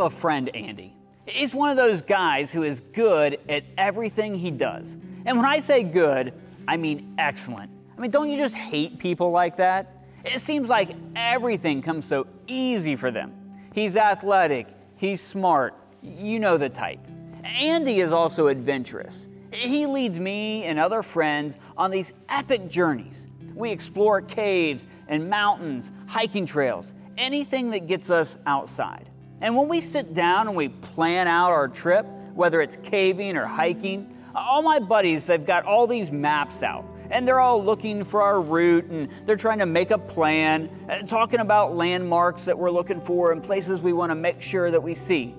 a friend, Andy. He's one of those guys who is good at everything he does. And when I say good, I mean excellent. I mean, don't you just hate people like that? It seems like everything comes so easy for them. He's athletic, he's smart, you know the type. Andy is also adventurous. He leads me and other friends on these epic journeys. We explore caves and mountains, hiking trails, anything that gets us outside. And when we sit down and we plan out our trip, whether it's caving or hiking, all my buddies, they've got all these maps out and they're all looking for our route and they're trying to make a plan, uh, talking about landmarks that we're looking for and places we want to make sure that we see.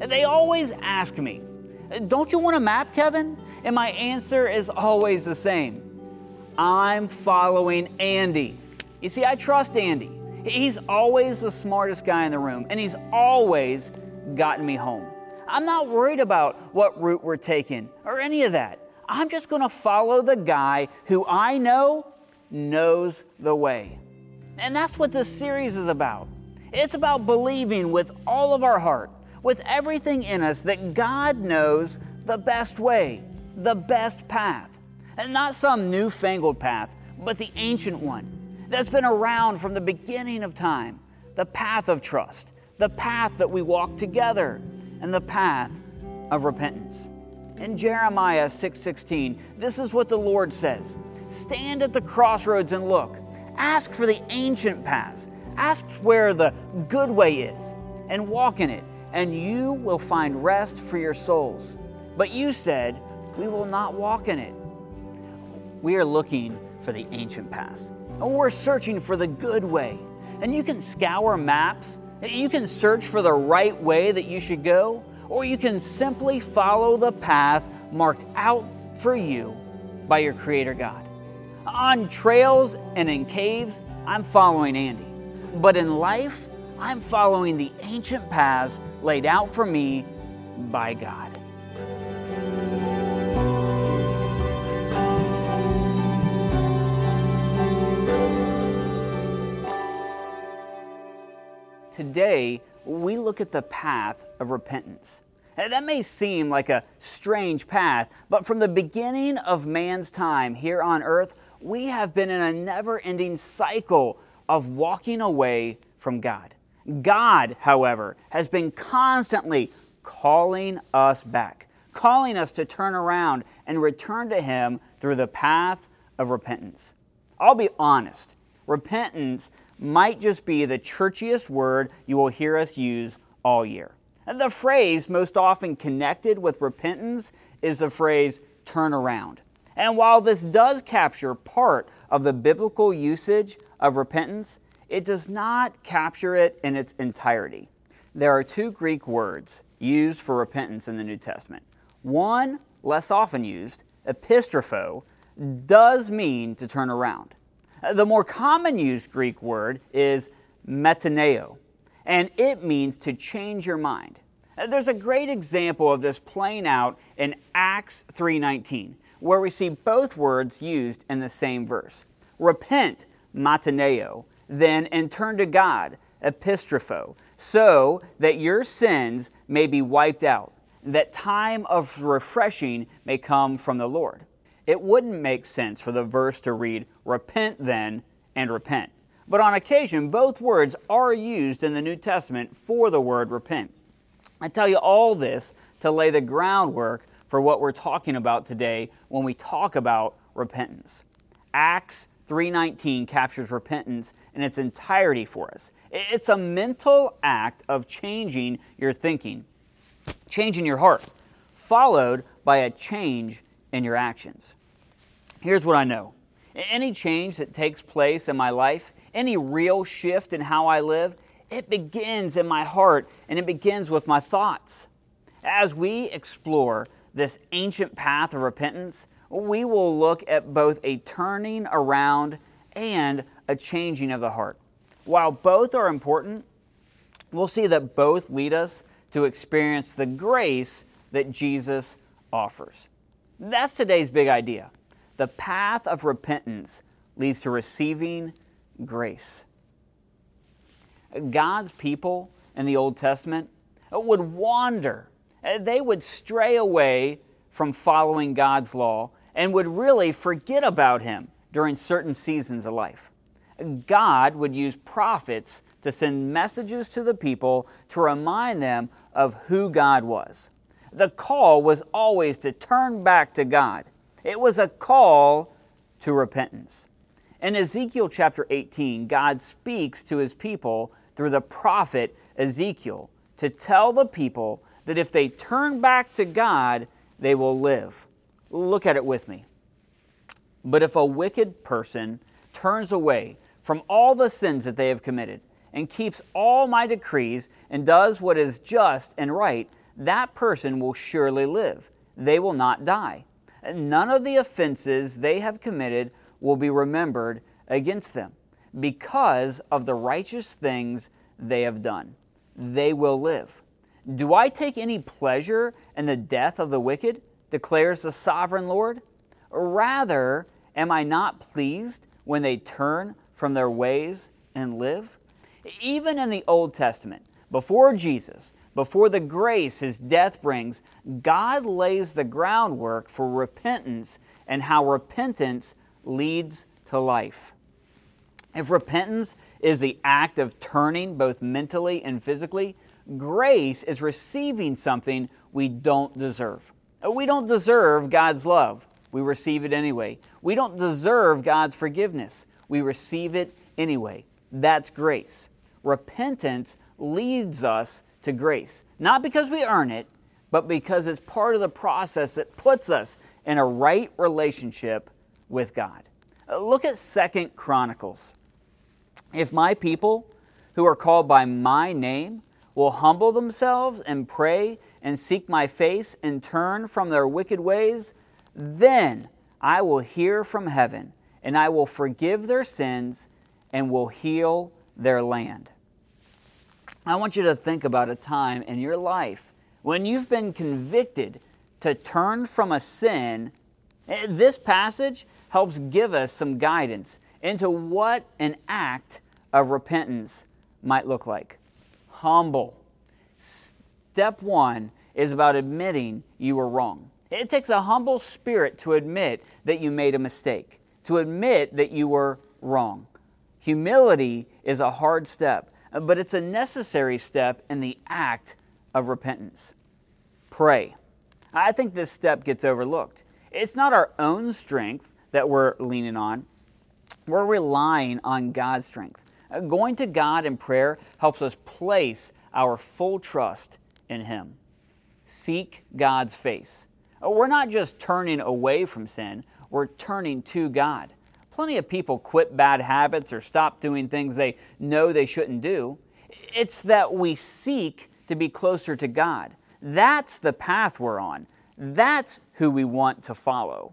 And they always ask me, Don't you want a map, Kevin? And my answer is always the same I'm following Andy. You see, I trust Andy. He's always the smartest guy in the room, and he's always gotten me home. I'm not worried about what route we're taking or any of that. I'm just going to follow the guy who I know knows the way. And that's what this series is about. It's about believing with all of our heart, with everything in us, that God knows the best way, the best path. And not some newfangled path, but the ancient one that's been around from the beginning of time the path of trust, the path that we walk together, and the path of repentance. In Jeremiah 6:16, this is what the Lord says: Stand at the crossroads and look. Ask for the ancient paths. Ask where the good way is and walk in it, and you will find rest for your souls. But you said, We will not walk in it. We are looking for the ancient paths. And we're searching for the good way. And you can scour maps, you can search for the right way that you should go, or you can simply follow the path marked out for you by your Creator God. On trails and in caves, I'm following Andy. But in life, I'm following the ancient paths laid out for me by God. Today, we look at the path of repentance. That may seem like a strange path, but from the beginning of man's time here on earth, we have been in a never ending cycle of walking away from God. God, however, has been constantly calling us back, calling us to turn around and return to Him through the path of repentance. I'll be honest, repentance might just be the churchiest word you will hear us use all year. And the phrase most often connected with repentance is the phrase turn around. And while this does capture part of the biblical usage of repentance, it does not capture it in its entirety. There are two Greek words used for repentance in the New Testament. One, less often used, epistropho, does mean to turn around. The more common used Greek word is metanoeo, and it means to change your mind. There's a great example of this playing out in Acts 3:19, where we see both words used in the same verse. Repent, metanoeo, then and turn to God, epistropho, so that your sins may be wiped out, that time of refreshing may come from the Lord it wouldn't make sense for the verse to read, Repent then and repent. But on occasion, both words are used in the New Testament for the word repent. I tell you all this to lay the groundwork for what we're talking about today when we talk about repentance. Acts 3:19 captures repentance in its entirety for us. It's a mental act of changing your thinking, changing your heart, followed by a change in your actions. Here's what I know any change that takes place in my life, any real shift in how I live, it begins in my heart and it begins with my thoughts. As we explore this ancient path of repentance, we will look at both a turning around and a changing of the heart. While both are important, we'll see that both lead us to experience the grace that Jesus offers. That's today's big idea. The path of repentance leads to receiving grace. God's people in the Old Testament, would wander. They would stray away from following God's law and would really forget about Him during certain seasons of life. God would use prophets to send messages to the people to remind them of who God was. The call was always to turn back to God, it was a call to repentance. In Ezekiel chapter 18, God speaks to his people through the prophet Ezekiel to tell the people that if they turn back to God, they will live. Look at it with me. But if a wicked person turns away from all the sins that they have committed and keeps all my decrees and does what is just and right, that person will surely live. They will not die. None of the offenses they have committed will be remembered against them because of the righteous things they have done. They will live. Do I take any pleasure in the death of the wicked? declares the sovereign Lord. Rather, am I not pleased when they turn from their ways and live? Even in the Old Testament, before Jesus, before the grace his death brings, God lays the groundwork for repentance and how repentance leads to life. If repentance is the act of turning both mentally and physically, grace is receiving something we don't deserve. We don't deserve God's love. We receive it anyway. We don't deserve God's forgiveness. We receive it anyway. That's grace. Repentance leads us to grace, not because we earn it, but because it's part of the process that puts us in a right relationship with God. Uh, look at Second Chronicles. If my people who are called by my name will humble themselves and pray and seek my face and turn from their wicked ways, then I will hear from heaven and I will forgive their sins and will heal their land. I want you to think about a time in your life when you've been convicted to turn from a sin. Eh, this passage helps give us some guidance into what an act of repentance might look like. Humble. Step one is about admitting you were wrong. It takes a humble spirit to admit that you made a mistake, to admit that you were wrong. Humility is a hard step, but it's a necessary step in the act of repentance. Pray. I think this step gets overlooked. It's not our own strength that we're leaning on, we're relying on God's strength. Uh, going to God in prayer helps us place our full trust in Him. Seek God's face. Uh, we're not just turning away from sin, we're turning to God. Plenty of people quit bad habits or stop doing things they know they shouldn't do. It's that we seek to be closer to God. That's the path we're on. That's who we want to follow.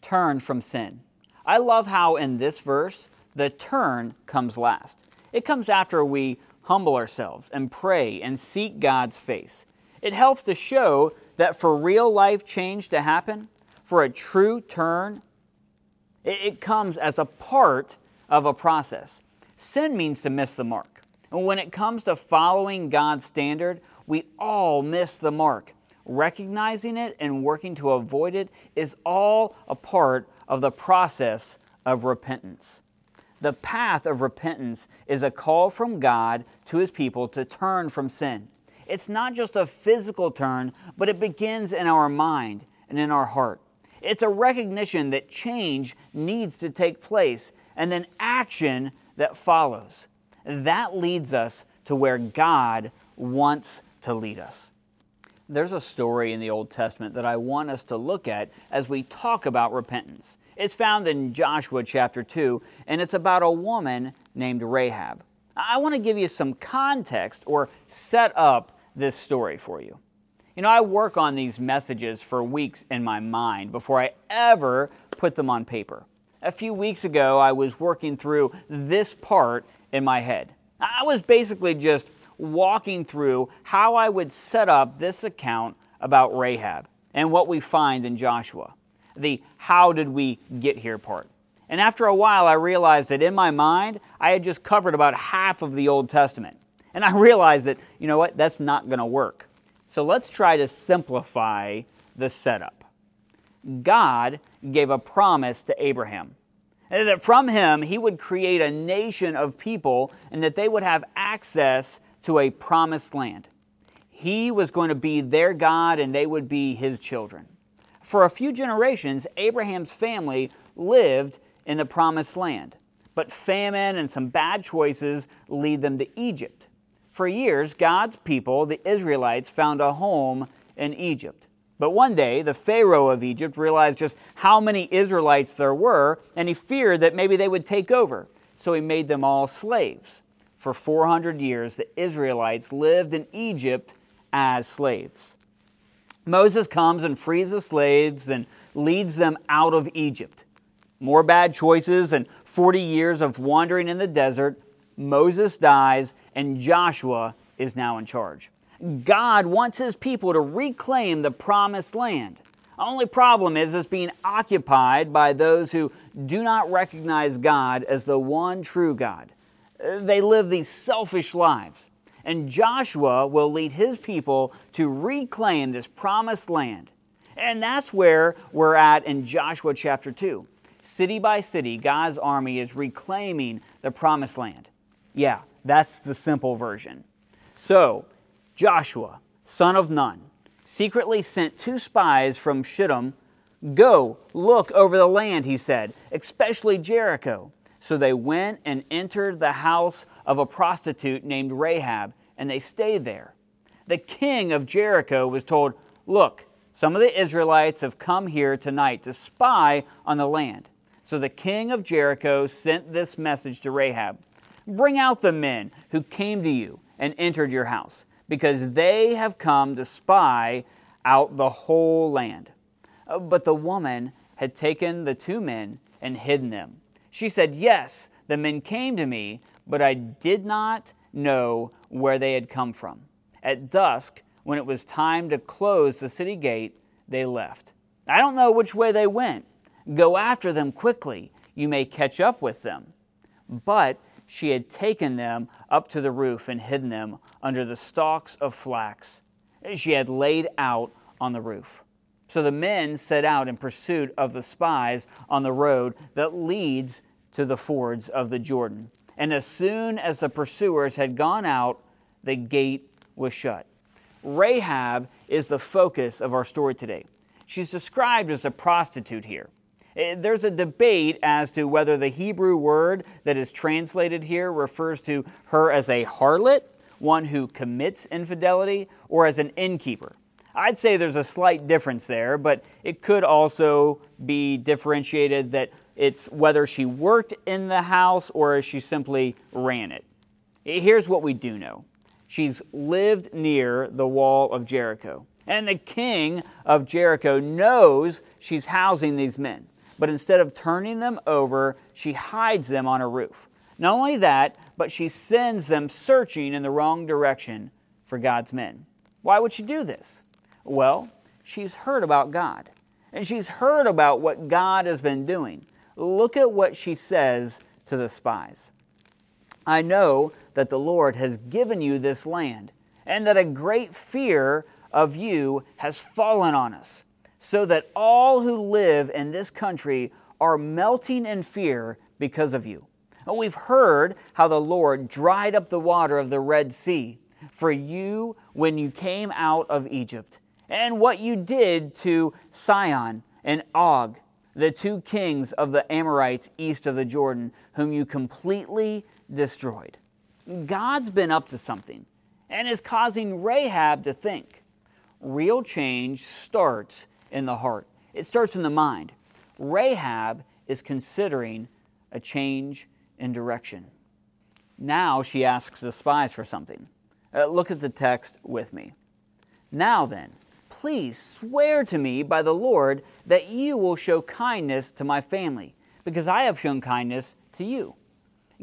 Turn from sin. I love how in this verse, the turn comes last. It comes after we humble ourselves and pray and seek God's face. It helps to show that for real life change to happen, for a true turn, it, comes as a part of a process. Sin means to miss the mark. And when it comes to following God's standard, we all miss the mark. Recognizing it and working to avoid it is all a part of the process of repentance. The path of repentance is a call from God to his people to turn from sin. It's not just a physical turn, but it begins in our mind and in our heart. It's a recognition that change needs to take place and then action that follows. That leads us to where God wants to lead us. There's a story in the Old Testament that I want us to look at as we talk about repentance. It's found in Joshua chapter 2, and it's about a woman named Rahab. I want to give you some context or set up this story for you. You know, I work on these messages for weeks in my mind before I ever put them on paper. A few weeks ago, I was working through this part in my head. I was basically just walking through how I would set up this account about Rahab and what we find in Joshua the how did we get here part. And after a while, I realized that in my mind, I had just covered about half of the Old Testament. And I realized that, you know what, that's not going to work. So let's try to simplify the setup. God gave a promise to Abraham that from him he would create a nation of people and that they would have access to a promised land. He was going to be their God and they would be his children. For a few generations, Abraham's family lived in the promised land, but famine and some bad choices lead them to Egypt. For years, God's people, the Israelites, found a home in Egypt. But one day, the Pharaoh of Egypt realized just how many Israelites there were, and he feared that maybe they would take over. So he made them all slaves. For 400 years, the Israelites lived in Egypt as slaves. Moses comes and frees the slaves and leads them out of Egypt. More bad choices and 40 years of wandering in the desert. Moses dies, and Joshua is now in charge. God wants his people to reclaim the promised land. The only problem is it's being occupied by those who do not recognize God as the one true God. They live these selfish lives. And Joshua will lead his people to reclaim this promised land. And that's where we're at in Joshua chapter 2. City by city, God's army is reclaiming the promised land. Yeah, that's the simple version. So, Joshua, son of Nun, secretly sent two spies from Shittim. Go, look over the land, he said, especially Jericho. So they went and entered the house of a prostitute named Rahab, and they stayed there. The king of Jericho was told, Look, some of the Israelites have come here tonight to spy on the land. So the king of Jericho sent this message to Rahab Bring out the men who came to you and entered your house because they have come to spy out the whole land. Uh, but the woman had taken the two men and hidden them. She said, Yes, the men came to me, but I did not know where they had come from. At dusk, when it was time to close the city gate, they left. I don't know which way they went. Go after them quickly. You may catch up with them. But she had taken them up to the roof and hidden them under the stalks of flax she had laid out on the roof. So the men set out in pursuit of the spies on the road that leads to the fords of the Jordan. And as soon as the pursuers had gone out, the gate was shut. Rahab is the focus of our story today. She's described as a prostitute here. Eh, there's a debate as to whether the Hebrew word that is translated here refers to her as a harlot, one who commits infidelity, or as an innkeeper. I'd say there's a slight difference there, but it could also be differentiated that it's whether she worked in the house or she simply ran it. Eh, here's what we do know she's lived near the wall of Jericho. And the king of Jericho knows she's housing these men but instead of turning them over, she hides them on a roof. Not only that, but she sends them searching in the wrong direction for God's men. Why would she do this? Well, she's heard about God, and she's heard about what God has been doing. Look at what she says to the spies I know that the Lord has given you this land, and that a great fear of you has fallen on us so that all who live in this country are melting in fear because of you. And we've heard how the Lord dried up the water of the Red Sea for you when you came out of Egypt, and what you did to Sihon and Og, the two kings of the Amorites east of the Jordan, whom you completely destroyed. God's been up to something and is causing Rahab to think. Real change starts in the heart, it starts in the mind. Rahab is considering a change in direction. Now she asks the spies for something. Uh, look at the text with me. Now then, please swear to me by the Lord that you will show kindness to my family, because I have shown kindness to you.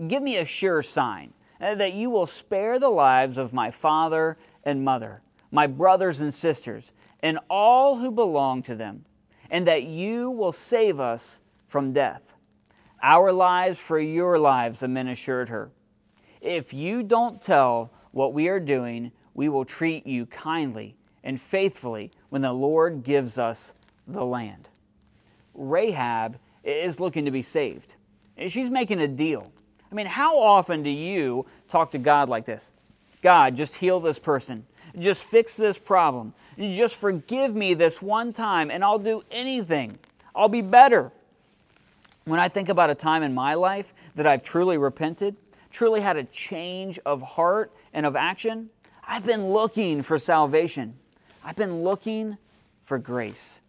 Give me a sure sign uh, that you will spare the lives of my father and mother, my brothers and sisters, and all who belong to them, and that you will save us from death. Our lives for your lives, the men assured her. If you don't tell what we are doing, we will treat you kindly and faithfully when the Lord gives us the land. Rahab is looking to be saved. She's making a deal. I mean, how often do you talk to God like this? God, just heal this person. Just fix this problem. You Just forgive me this one time, and I'll do anything. I'll be better. When I think about a time in my life that I've truly repented, truly had a change of heart and of action, I've been looking for salvation. I've been looking for grace.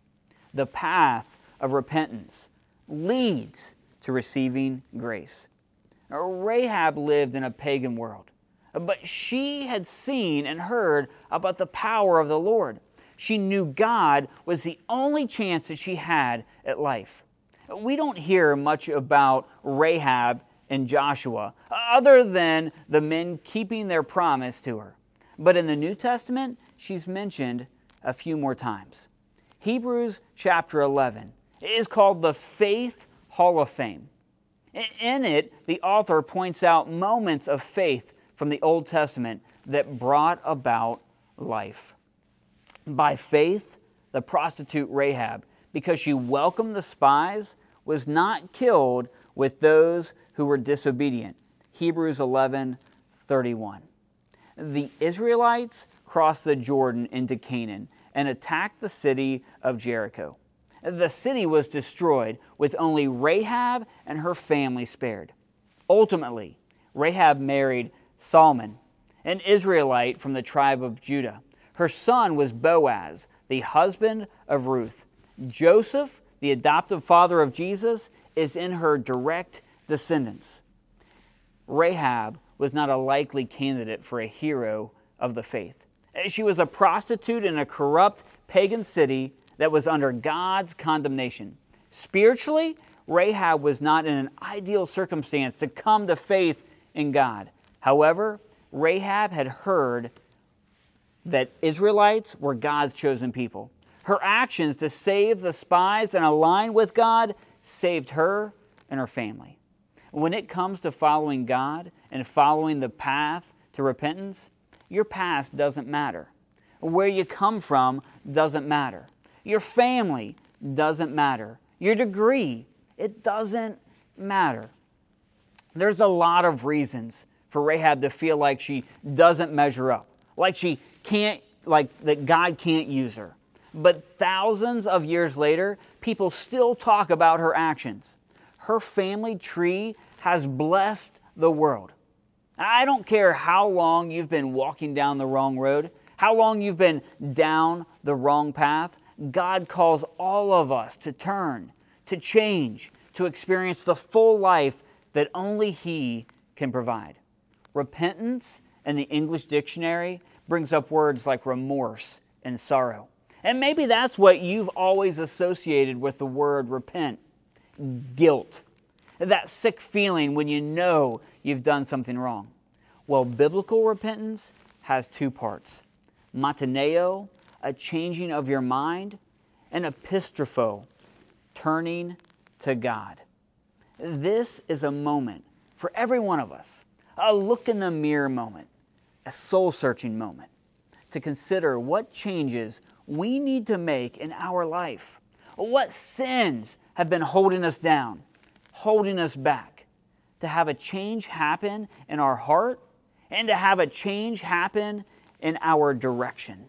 The path of repentance leads to receiving grace. Rahab lived in a pagan world, but she had seen and heard about the power of the Lord. She knew God was the only chance that she had at life. We don't hear much about Rahab and Joshua, other than the men keeping their promise to her. But in the New Testament, she's mentioned a few more times. Hebrews chapter 11 is called the Faith Hall of Fame. In it, the author points out moments of faith from the Old Testament that brought about life. By faith, the prostitute Rahab, because she welcomed the spies, was not killed with those who were disobedient. Hebrews 11 31. The Israelites crossed the Jordan into Canaan and attacked the city of Jericho. The city was destroyed, with only Rahab and her family spared. Ultimately, Rahab married Salmon, an Israelite from the tribe of Judah. Her son was Boaz, the husband of Ruth. Joseph, the adoptive father of Jesus, is in her direct descendants. Rahab was not a likely candidate for a hero of the faith. She was a prostitute in a corrupt pagan city that was under God's condemnation. Spiritually, Rahab was not in an ideal circumstance to come to faith in God. However, Rahab had heard that Israelites were God's chosen people. Her actions to save the spies and align with God saved her and her family. When it comes to following God and following the path to repentance, your past doesn't matter. Where you come from doesn't matter. Your family doesn't matter. Your degree, it doesn't matter. There's a lot of reasons for Rahab to feel like she doesn't measure up, like she can't, like that God can't use her. But thousands of years later, people still talk about her actions. Her family tree has blessed the world. I don't care how long you've been walking down the wrong road, how long you've been down the wrong path. God calls all of us to turn, to change, to experience the full life that only He can provide. Repentance in the English dictionary brings up words like remorse and sorrow. And maybe that's what you've always associated with the word repent guilt. That sick feeling when you know you've done something wrong. Well, biblical repentance has two parts metanoeo, a changing of your mind, and epistropho, turning to God. This is a moment for every one of us, a look in the mirror moment, a soul searching moment, to consider what changes we need to make in our life. What sins have been holding us down, holding us back? To have a change happen in our heart and to have a change happen in our direction.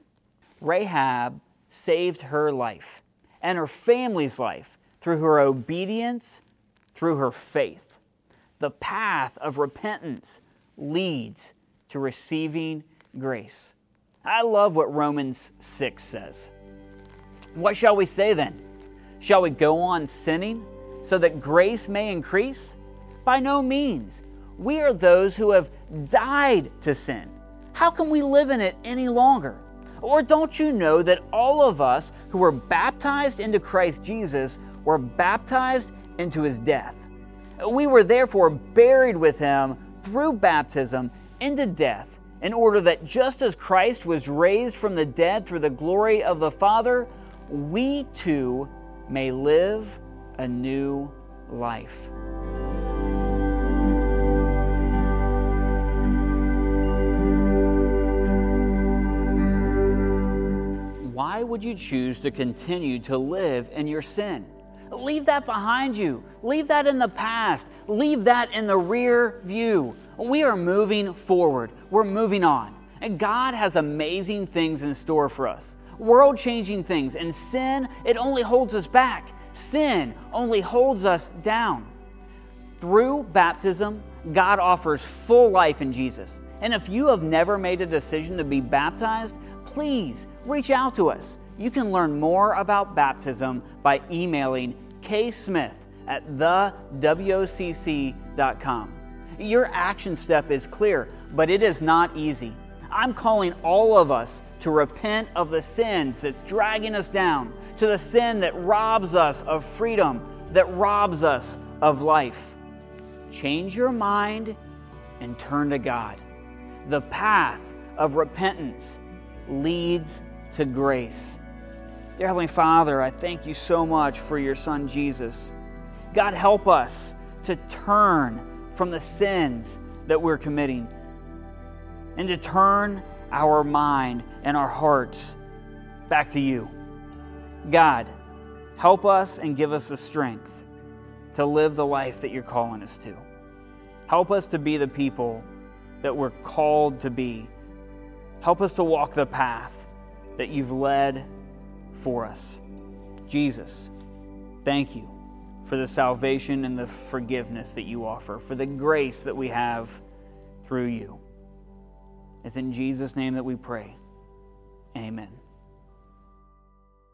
Rahab saved her life and her family's life through her obedience, through her faith. The path of repentance leads to receiving grace. I love what Romans 6 says. What shall we say then? Shall we go on sinning so that grace may increase? By no means. We are those who have died to sin. How can we live in it any longer? Or don't you know that all of us who were baptized into Christ Jesus were baptized into his death? We were therefore buried with him through baptism into death, in order that just as Christ was raised from the dead through the glory of the Father, we too may live a new life. Why would you choose to continue to live in your sin? Leave that behind you. Leave that in the past. Leave that in the rear view. We are moving forward. We're moving on. And God has amazing things in store for us world changing things. And sin, it only holds us back. Sin only holds us down. Through baptism, God offers full life in Jesus. And if you have never made a decision to be baptized, please reach out to us. You can learn more about baptism by emailing ksmith at thewocc.com. Your action step is clear, but it is not easy. I'm calling all of us to repent of the sins that's dragging us down, to the sin that robs us of freedom, that robs us of life. Change your mind and turn to God. The path of repentance leads to grace. Dear Heavenly Father, I thank you so much for your Son Jesus. God, help us to turn from the sins that we're committing and to turn our mind and our hearts back to you. God, help us and give us the strength to live the life that you're calling us to. Help us to be the people that we're called to be. Help us to walk the path that you've led for us. Jesus, thank you for the salvation and the forgiveness that you offer, for the grace that we have through you. It's in Jesus' name that we pray. Amen.